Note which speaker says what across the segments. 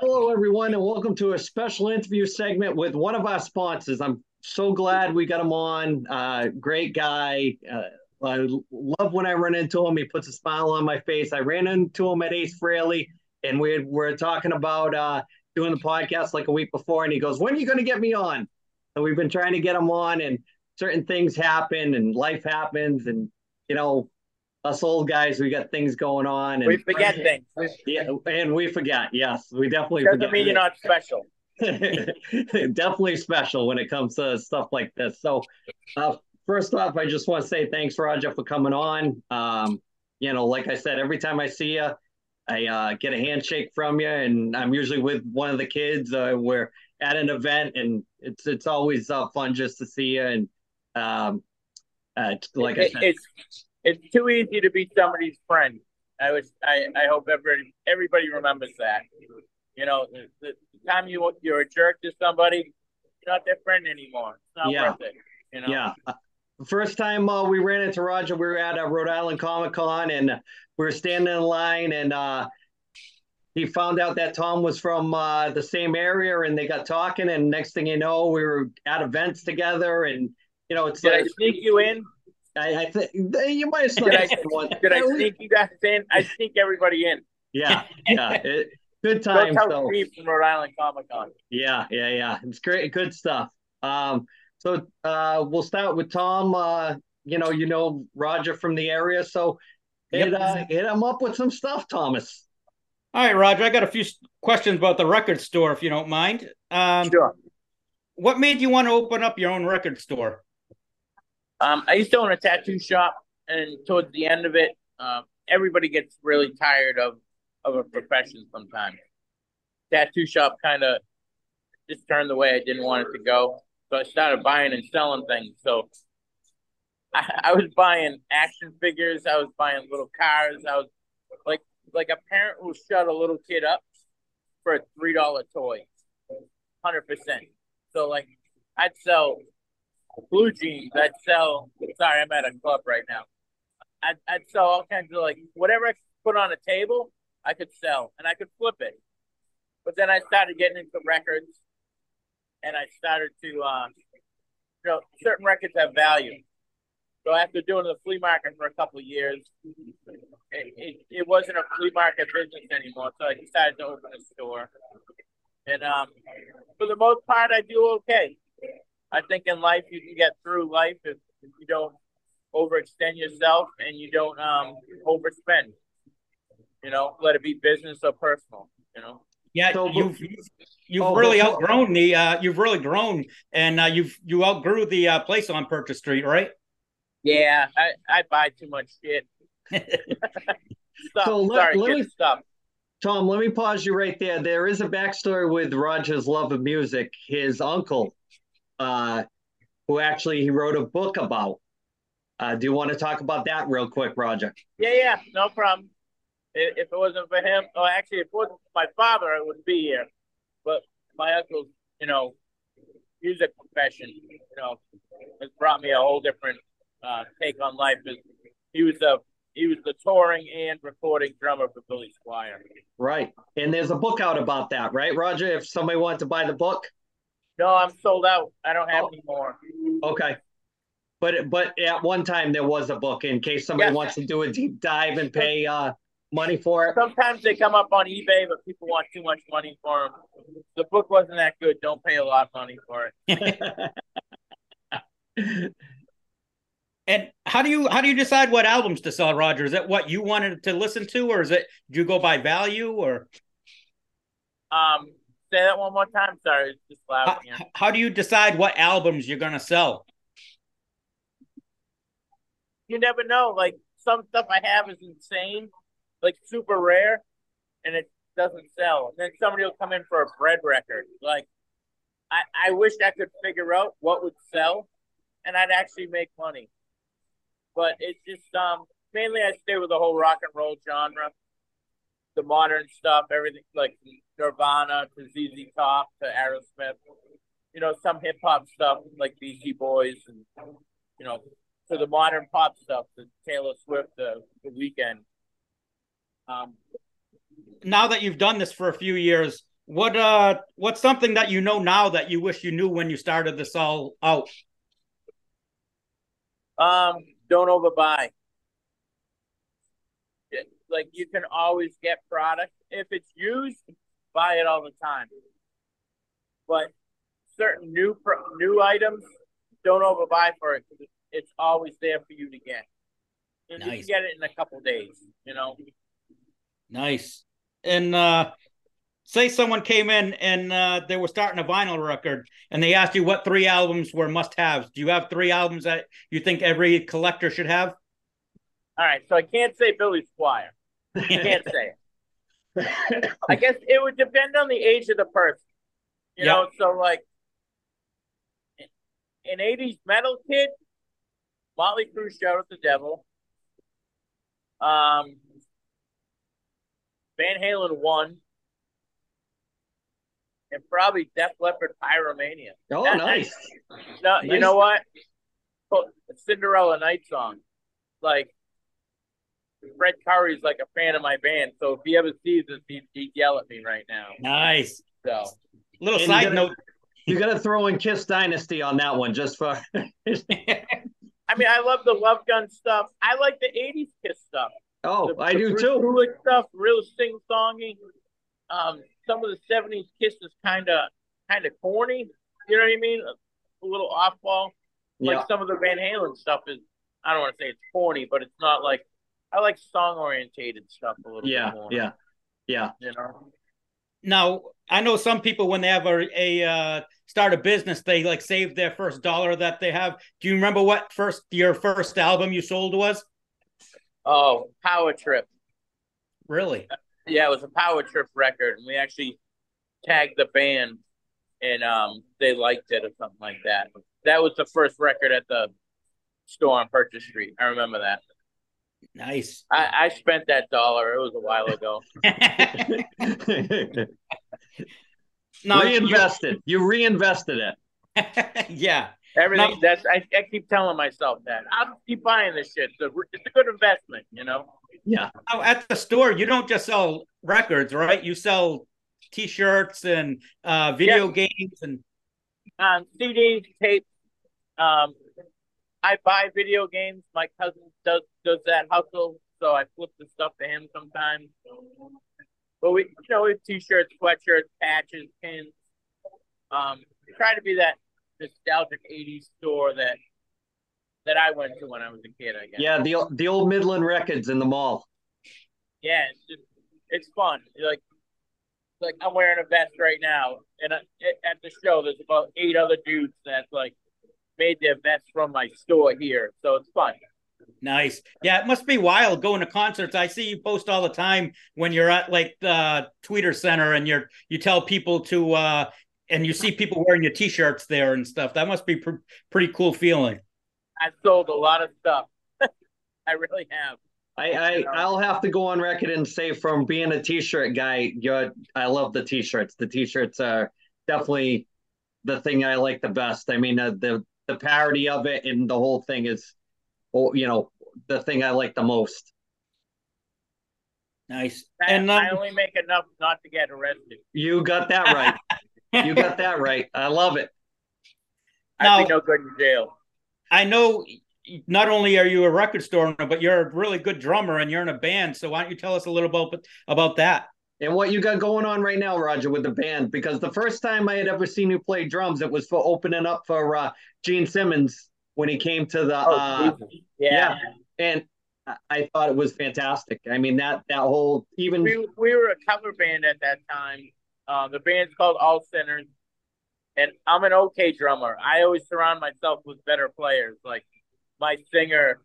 Speaker 1: Hello, everyone, and welcome to a special interview segment with one of our sponsors. I'm so glad we got him on. Uh, great guy. Uh, I love when I run into him. He puts a smile on my face. I ran into him at Ace Frehley, and we were talking about uh, doing the podcast like a week before, and he goes, "When are you going to get me on?" So we've been trying to get him on, and certain things happen, and life happens, and you know, us old guys, we got things going on. And,
Speaker 2: we forget things.
Speaker 1: Yeah, and we forget. Yes, we definitely
Speaker 2: Doesn't
Speaker 1: forget.
Speaker 2: mean you're not special.
Speaker 1: definitely special when it comes to stuff like this. So, uh, first off, I just want to say thanks, Roger, for coming on. Um, you know, like I said, every time I see you, I uh, get a handshake from you, and I'm usually with one of the kids. Uh, we're at an event, and it's it's always uh, fun just to see you. And um, uh, like I said,
Speaker 2: it's it's too easy to be somebody's friend. I was I, I hope everybody everybody remembers that. You know, the, the time you you're a jerk to somebody, you're not their friend anymore. It's not
Speaker 1: Yeah.
Speaker 2: worth it. You know.
Speaker 1: Yeah. Uh, first time uh, we ran into Roger, we were at uh, Rhode Island Comic Con and we were standing in line and uh, he found out that Tom was from uh, the same area and they got talking. And next thing you know, we were at events together. And, you know, it's
Speaker 2: Did I
Speaker 1: like,
Speaker 2: sneak you in?
Speaker 1: I, I think you might have snuck
Speaker 2: Did I
Speaker 1: in one.
Speaker 2: did I sneak you guys in? I sneak everybody in.
Speaker 1: Yeah. Yeah. It, good
Speaker 2: Go
Speaker 1: time.
Speaker 2: tell
Speaker 1: So.
Speaker 2: Steve from Rhode Island Comic Con.
Speaker 1: Yeah, yeah, yeah. It's great, good stuff. Um, so uh, we'll start with Tom. Uh, you know, you know Roger from the area, so hit
Speaker 3: Yep.
Speaker 1: uh, hit him up with some stuff, Thomas.
Speaker 3: All right, Roger. I got a few questions about the record store, if you don't mind. Um,
Speaker 2: Sure.
Speaker 3: What made you want to open up your own record store?
Speaker 2: Um, I used to own a tattoo shop, and towards the end of it, um, everybody gets really tired of of a profession sometimes. Tattoo shop kind of just turned the way I didn't want it to go, so I started buying and selling things. So I, I was buying action figures, I was buying little cars, I was like like a parent will shut a little kid up for a three dollar toy, hundred percent. So like I'd sell blue jeans. I'd sell. Sorry, I'm at a club right now. I'd, I'd sell all kinds of like whatever I put on a table, I could sell and I could flip it. But then I started getting into records, and I started to, uh, you know, certain records have value. So after doing the flea market for a couple of years, it, it, it wasn't a flea market business anymore. So I decided to open a store. And um, for the most part, I do okay. I think in life you can get through life if, if you don't overextend yourself and you don't um overspend. You know, let it be business or personal. You know.
Speaker 3: Yeah,
Speaker 1: So,
Speaker 3: you've you've
Speaker 1: oh,
Speaker 3: really
Speaker 1: before-
Speaker 3: outgrown the. Uh, you've really grown, and uh, you've you outgrew the uh, place on Purchase Street, right?
Speaker 2: Yeah, I, I buy too much shit. Stuff.
Speaker 1: So let-
Speaker 2: Sorry,
Speaker 1: let me-
Speaker 2: stuff.
Speaker 1: Tom, let me pause you right there. There is a backstory with Roger's love of music. His uncle, uh, who actually he wrote a book about. Uh, do you want to talk about that real quick, Roger?
Speaker 2: Yeah, yeah, no problem. If, it wasn't for him, oh, actually, if it wasn't for my father, I wouldn't be here. But my uncle's, you know, music profession, you know, has brought me a whole different uh, take on life. He was a he was the touring and recording drummer for Billy Squier.
Speaker 1: Right. And there's a book out about that, right, Roger? If somebody wanted to buy the book,
Speaker 2: No, I'm sold out. I don't have
Speaker 1: Oh.
Speaker 2: any more.
Speaker 1: okay. But but at one time there was a book in case somebody
Speaker 2: Yeah.
Speaker 1: wants to do a deep dive and pay uh money for it.
Speaker 2: Sometimes they come up on eBay, but people want too much money for them. The book wasn't that good. Don't pay a lot of money for it.
Speaker 3: And how do you how do you decide what albums to sell, Roger? Is that what you wanted to listen to, or is it do you go by value, or
Speaker 2: Um, say that one more time. Sorry, it's just loud
Speaker 3: how, how do you decide what albums you're going to sell?
Speaker 2: You never know. Like some stuff I have is insane, like super rare, and it doesn't sell. And then somebody will come in for a bread record. Like I, I wish I could figure out what would sell, and I'd actually make money. But it's just um mainly I stay with the whole rock and roll genre, the modern stuff, everything like Nirvana to ZZ Top to Aerosmith. You know, some hip hop stuff like Beastie Boys and you know to the modern pop stuff, the Taylor Swift, the, the Weeknd. Um,
Speaker 3: Now that you've done this for a few years, What uh what's something that you know now that you wish you knew when you started this all out?
Speaker 2: Um, don't overbuy. Like you can always get product. If it's used, buy it all the time. But certain new pro- new items, don't overbuy for it because it's always there for you to get. And you can get it in a couple days, you know.
Speaker 3: Nice. And uh say someone came in and uh they were starting a vinyl record and they asked you what three albums were must haves. Do you have three albums that you think every collector should have?
Speaker 2: All right, so I can't say Billy Squier. You can't say it. I guess it would depend on the age of the person. You
Speaker 3: Yeah.
Speaker 2: know, so like an 80s metal kid, Motley Crue Shout at the Devil. Um Van Halen one. And probably Def Leppard Pyromania.
Speaker 1: oh,
Speaker 2: That-
Speaker 1: nice.
Speaker 2: No, you know what? Oh, Cinderella Night song. Like Fred Coury's like a fan of my band, so if he ever sees this, he'd, he'd yell at me right now.
Speaker 3: Nice.
Speaker 2: So
Speaker 3: Little
Speaker 1: And
Speaker 3: side
Speaker 1: you gotta-
Speaker 3: note.
Speaker 1: You got to throw in Kiss Dynasty on that one just for.
Speaker 2: I mean, I love the Love Gun stuff. I like the '80s Kiss stuff.
Speaker 1: oh,
Speaker 2: the,
Speaker 1: I
Speaker 2: the
Speaker 1: do
Speaker 2: Bruce
Speaker 1: too.
Speaker 2: Kulick stuff, real sing songy. Um, some of the '70s Kiss is kind of kind of corny. You know what I mean? A, a little off ball.
Speaker 1: Yeah.
Speaker 2: Like some of the Van Halen stuff is. I don't want to say it's corny, but it's not like I like song orientated stuff a little
Speaker 1: Yeah.
Speaker 2: bit more.
Speaker 1: Yeah. Yeah.
Speaker 2: You know.
Speaker 3: Now, I know some people when they have a, a uh, start a business, they like save their first dollar that they have. Do you remember what first your first album you sold was?
Speaker 2: Oh, Power Trip.
Speaker 3: Really?
Speaker 2: Yeah, it was a Power Trip record, and we actually tagged the band, and um, they liked it or something like that. That was the first record at the store on Purchase Street. I remember that.
Speaker 3: Nice.
Speaker 2: I, I spent that dollar. It was a while ago.
Speaker 3: now,
Speaker 1: reinvested. You reinvested it.
Speaker 3: yeah.
Speaker 2: Everything
Speaker 3: No.
Speaker 2: that's I, I keep telling myself that I'll keep buying this shit. It's a, it's a good investment, you know.
Speaker 1: Yeah.
Speaker 3: Now, at the store, you don't just sell records, right? You sell T-shirts and uh, video games and
Speaker 2: Um, CDs, tapes. Um, I buy video games. My cousin does does that hustle, so I flip the stuff to him sometimes. But we, you know, we have t-shirts, sweatshirts, patches, pins. Um, try to be that nostalgic '80s store that that I went to when I was a kid. I guess.
Speaker 1: Yeah. The the old Midland Records in the mall.
Speaker 2: Yeah, it's just it's fun. Like like I'm wearing a vest right now, and I, at the show there's about eight other dudes that like made their vests from my store here, so it's fun.
Speaker 3: Nice. Yeah, it must be wild going to concerts. I see you post all the time when you're at like the Tweeter Center and you're you tell people to uh and you see people wearing your t-shirts there and stuff. That must be pr- pretty cool feeling.
Speaker 2: I sold a lot of stuff. I really have.
Speaker 1: I, I I'll have to go on record and say from being a t-shirt guy, you're I love the t-shirts. The t-shirts are definitely the thing I like the best. I mean uh, the the parody of it and the whole thing is oh, you know the thing I like the most.
Speaker 3: Nice.
Speaker 2: I,
Speaker 3: And
Speaker 2: I
Speaker 3: um,
Speaker 2: only make enough not to get arrested.
Speaker 1: You got that right. you got that right. I love it.
Speaker 2: I'd
Speaker 3: Now-
Speaker 2: be no good in jail.
Speaker 3: I know not only are you a record store owner, but you're a really good drummer and you're in a band. So why don't you tell us a little about about that?
Speaker 1: And what you got going on right now, Roger, with the band? Because the first time I had ever seen you play drums, it was for opening up for uh, Gene Simmons when he came to the. uh,
Speaker 2: yeah.
Speaker 1: And I- thought it was fantastic. I mean that that whole even
Speaker 2: we we were a cover band at that time. Uh, the band's called All Sinners, and I'm an okay drummer. I always surround myself with better players. Like my singer,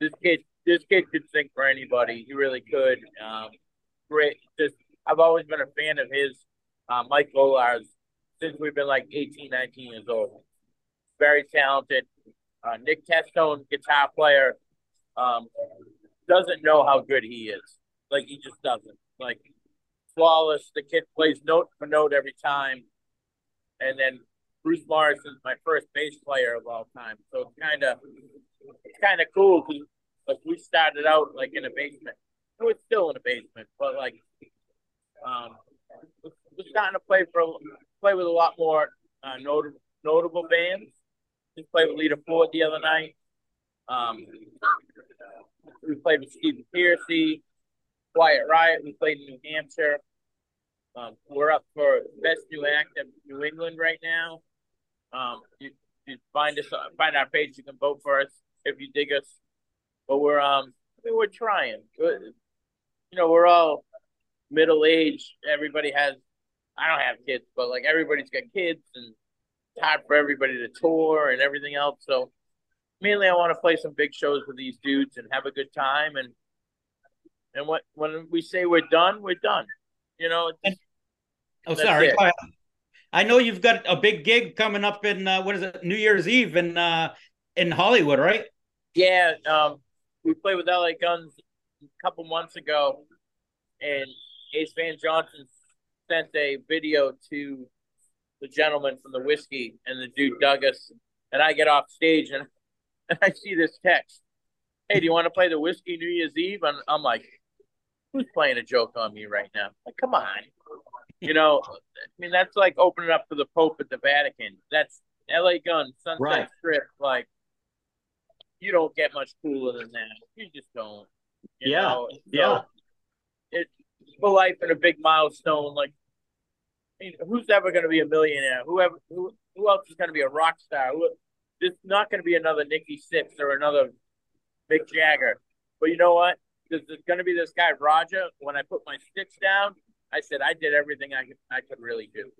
Speaker 2: this kid, this kid could sing for anybody. He really could. Um, great. Just I've always been a fan of his. Uh, Mike Golars since we've been like 18, 19 years old. Very talented. Uh, Nick Testone, guitar player, um, doesn't know how good he is. Like he just doesn't. Like flawless. The kid plays note for note every time. And then Bruce Morris is my first bass player of all time. So it's kind of it's kind of cool because like we started out like in a basement. We're still in a basement, but like um, we're starting to play for play with a lot more uh, notable notable bands. Just played with Lita Ford the other night. Um, we played with Steve Pearcy, Quiet Riot. We played in New Hampshire. Um, we're up for best new act in New England right now. Um, you, you find us find our page. You can vote for us if you dig us. But we're um I mean, we're trying. We're, you know, we're all middle aged. Everybody has. I don't have kids, but like everybody's got kids, and hard for everybody to tour and everything else. So mainly, I want to play some big shows with these dudes and have a good time. And and what when we say we're done, we're done. You know.
Speaker 3: oh, sorry. I know you've got a big gig coming up in uh, what is it, New Year's Eve in uh, in Hollywood, right?
Speaker 2: Yeah, um, we played with LA Guns a couple months ago, and Ace Von Johnson sent a video to the gentleman from the Whisky, and the dude dug us. And I get off stage, and, and I see this text. Hey, do you want to play the Whisky New Year's Eve? And I'm like, who's playing a joke on me right now? Like, come on. You know, I mean, that's like opening up for the Pope at the Vatican. That's LA Gun, Sunset right. Strip. Like, you don't get much cooler than that. You just don't. You
Speaker 1: yeah.
Speaker 2: Know?
Speaker 1: So yeah.
Speaker 2: It's for life and a big milestone. Like, who's ever going to be a millionaire? Whoever, who, who else is going to be a rock star? Who, there's not going to be another Nikki Sixx or another Mick Jagger. But you know what? There's, there's going to be this guy Roger. When I put my sticks down, I said I did everything I could I could really do,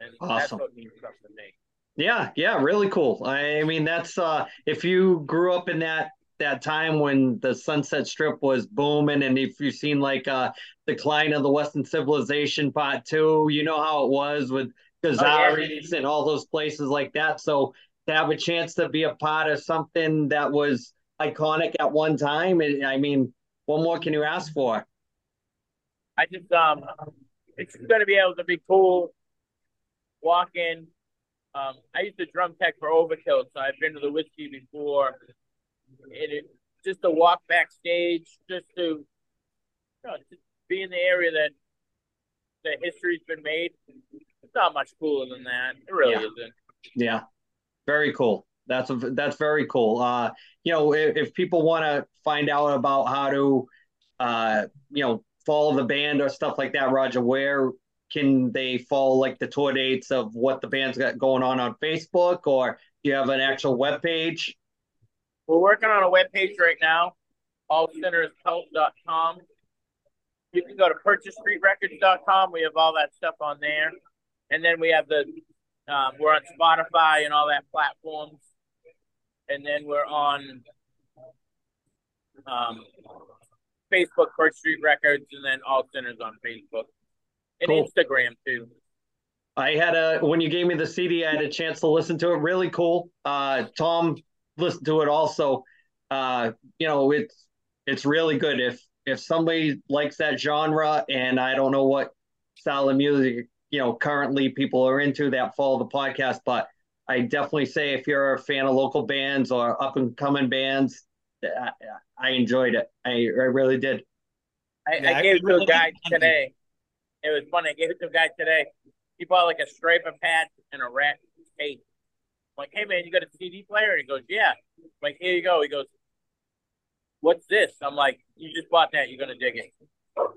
Speaker 2: and awesome. that's what means something to me.
Speaker 1: Yeah, yeah, really cool. I mean, that's uh, if you grew up in that that time when the Sunset Strip was booming, and if you've seen like uh, Decline of the Western Civilization Part Two, you know how it was with Gazzarri's oh, yeah. and all those places like that. So to have a chance to be a part of something that was iconic at one time, I mean, what more can you ask for?
Speaker 2: I just um, it's going to be able to be cool. Walk in. Um, I used to drum tech for Overkill, so I've been to the Whisky before. And it just to walk backstage, just to you know, just be in the area that the history's been made. It's not much cooler than that. It really
Speaker 1: yeah.
Speaker 2: isn't.
Speaker 1: Yeah, very cool. That's a, that's very cool. Uh, you know, if, if people want to find out about how to, uh, you know, follow the band or stuff like that, Roger, where can they follow like the tour dates of what the band's got going on on Facebook, or do you have an actual web page?
Speaker 2: We're working on a web page right now, allsinnerscult.com. You can go to purchasestreetrecords.com. We have all that stuff on there. And then we have the, um, we're on Spotify and all that platforms. And then we're on um, Facebook, First Street Records, and then All Sinners on Facebook and cool. Instagram too.
Speaker 1: I had a when you gave me the CD, I had a chance to listen to it. Really cool. Uh, Tom listened to it also. Uh, you know, it's it's really good. If if somebody likes that genre, and I don't know what style of music you know currently people are into that follow the podcast, but I definitely say if you're a fan of local bands or up and coming bands, I, I enjoyed it. I, I really did.
Speaker 2: I, yeah, I gave it to a guy today. It was funny. I gave it to a guy today. He bought like a Stryper pad and a Ratt tape. I'm like, hey man, you got a CD player? And he goes, yeah. I'm like, here you go. He goes, what's this? I'm like, you just bought that. You're gonna dig it.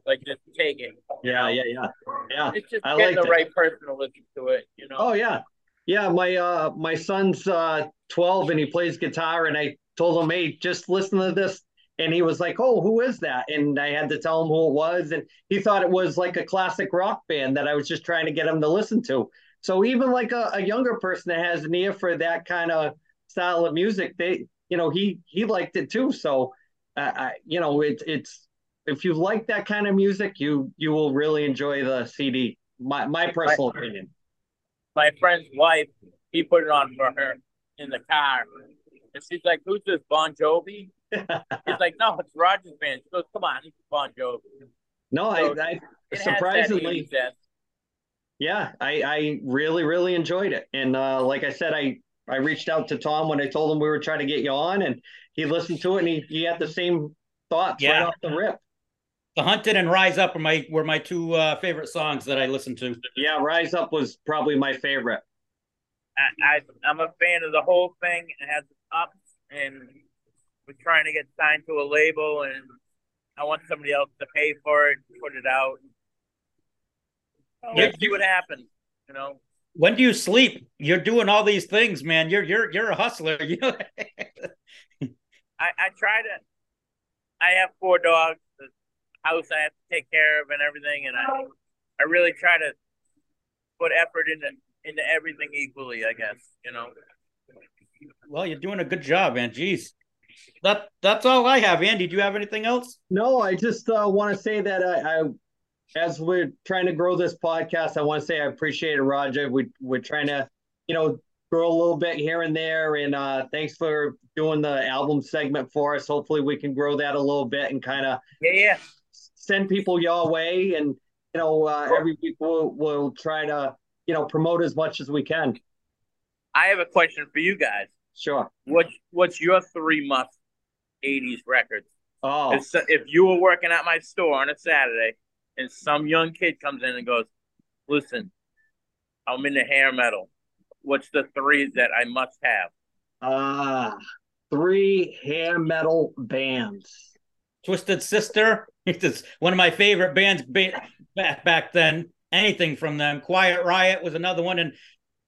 Speaker 2: Like, just take it.
Speaker 1: Yeah, yeah, yeah, yeah.
Speaker 2: It's just I getting the it. right person to listen to it. You know.
Speaker 1: Oh yeah, yeah. My uh, my son's uh 12 and he plays guitar, and I told him, hey, just listen to this. And he was like, oh, who is that? And I had to tell him who it was. And he thought it was like a classic rock band that I was just trying to get him to listen to. So even like a, a younger person that has an ear for that kind of style of music, they, you know, he he liked it too. So, uh, I, you know, it's it's if you like that kind of music, you you will really enjoy the CD. My my personal my, opinion.
Speaker 2: My friend's wife, he put it on for her in the car, and she's like, "Who's this Bon Jovi?" He's like, "No, it's Roger's band." She goes, "Come on, it's Bon Jovi."
Speaker 1: No, so I, I surprisingly, yeah, I I really really enjoyed it, and uh, like I said, I I reached out to Tom when I told him we were trying to get you on, and he listened to it, and he, he had the same thoughts yeah. right off the rip.
Speaker 3: The Hunted and Rise Up are my were my two uh, favorite songs that I listened to.
Speaker 1: Yeah, Rise Up was probably my favorite.
Speaker 2: I, I I'm a fan of the whole thing. It has ups, and we're trying to get signed to a label, and I want somebody else to pay for it, put it out. Let's see what happens. You know.
Speaker 3: When do you sleep? You're doing all these things, man. You're you're you're a hustler.
Speaker 2: I I try to. I have four dogs. The house I have to take care of and everything, and I I really try to put effort into into everything equally. I guess you know.
Speaker 3: Well, you're doing a good job, man. Jeez. That that's all I have. Andy, do you have anything else?
Speaker 1: No, I just uh, want to say that I, I, as we're trying to grow this podcast, I want to say I appreciate it, Roger. We we're trying to, you know, grow a little bit here and there, and uh, thanks for doing the album segment for us. Hopefully, we can grow that a little bit and kind of
Speaker 2: yeah, yeah,
Speaker 1: send people your way, and you know, uh, every week we'll we'll try to you know promote as much as we can.
Speaker 2: I have a question for you guys.
Speaker 1: Sure.
Speaker 2: What's what's your three must '80s records?
Speaker 1: Oh,
Speaker 2: If, if you were working at my store on a Saturday, and some young kid comes in and goes, "Listen, I'm into hair metal. What's the three that I must have?"
Speaker 1: ah, three hair metal bands.
Speaker 3: Twisted Sister. It's one of my favorite bands ba- back back then. Anything from them. Quiet Riot was another one, and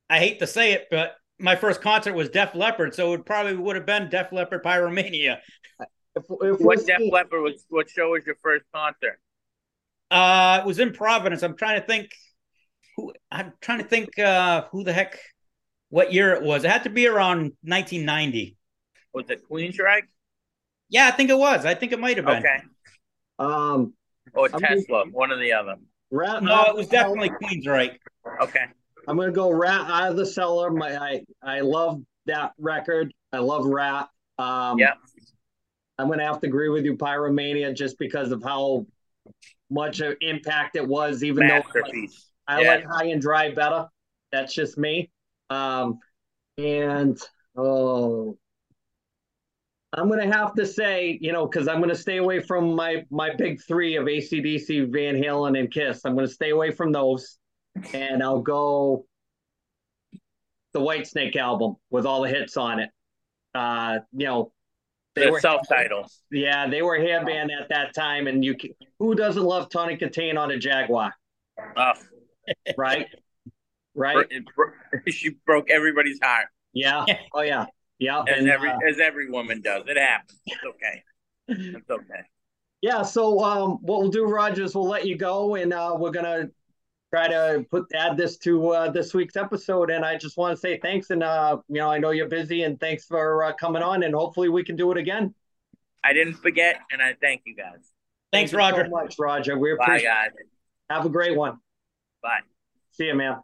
Speaker 3: I hate to say it, but my first concert was Def Leppard, so it probably would have been Def Leppard Pyromania.
Speaker 1: If, if
Speaker 2: What Def Leppard was? What show was your first concert?
Speaker 3: Uh, it was in Providence. I'm trying to think who. I'm trying to think uh, who the heck, what year it was. It had to be around 1990.
Speaker 2: Was it Queensryche?
Speaker 3: Yeah, I think it was. I think it might have been.
Speaker 2: Okay,
Speaker 1: um,
Speaker 2: or
Speaker 1: I'm
Speaker 2: Tesla, one or the other.
Speaker 1: Ratt.
Speaker 3: No, it was definitely Queensryche.
Speaker 2: Okay,
Speaker 1: I'm gonna go Ratt out of the cellar. My I I love that record. I love Ratt. Um,
Speaker 2: yeah,
Speaker 1: I'm gonna have to agree with you, Pyromania, just because of how much of impact it was. Even though. I
Speaker 2: Yeah.
Speaker 1: like high and dry better. That's just me. Um, and oh, I'm gonna have to say, you know, because I'm gonna stay away from my my big three of ACDC, Van Halen, and Kiss. I'm gonna stay away from those, and I'll go the Whitesnake album with all the hits on it. Uh, you know, they
Speaker 2: The
Speaker 1: were
Speaker 2: self-title.
Speaker 1: yeah, they were hair band at that time, and you who doesn't love Tawny Kitaen on a Jaguar,
Speaker 2: Oh,
Speaker 1: right? right?
Speaker 2: she broke everybody's heart,
Speaker 1: Yeah. Oh yeah. Yeah.
Speaker 2: as
Speaker 1: And,
Speaker 2: every
Speaker 1: uh,
Speaker 2: as every woman does. It happens. It's okay. It's okay.
Speaker 1: yeah. So um, what we'll do, Rogers, we'll let you go, and uh, we're gonna try to put add this to uh, this week's episode. And I just want to say thanks, and uh, you know, I know you're busy, and thanks for uh, coming on, and hopefully we can do it again.
Speaker 2: I didn't forget, and I thank you guys.
Speaker 3: Thanks,
Speaker 1: Thank you
Speaker 3: Roger.
Speaker 1: So much, Roger. We
Speaker 2: Bye,
Speaker 1: appreciate.
Speaker 2: guys.
Speaker 1: it. Have a great one.
Speaker 2: Bye.
Speaker 1: See you, man.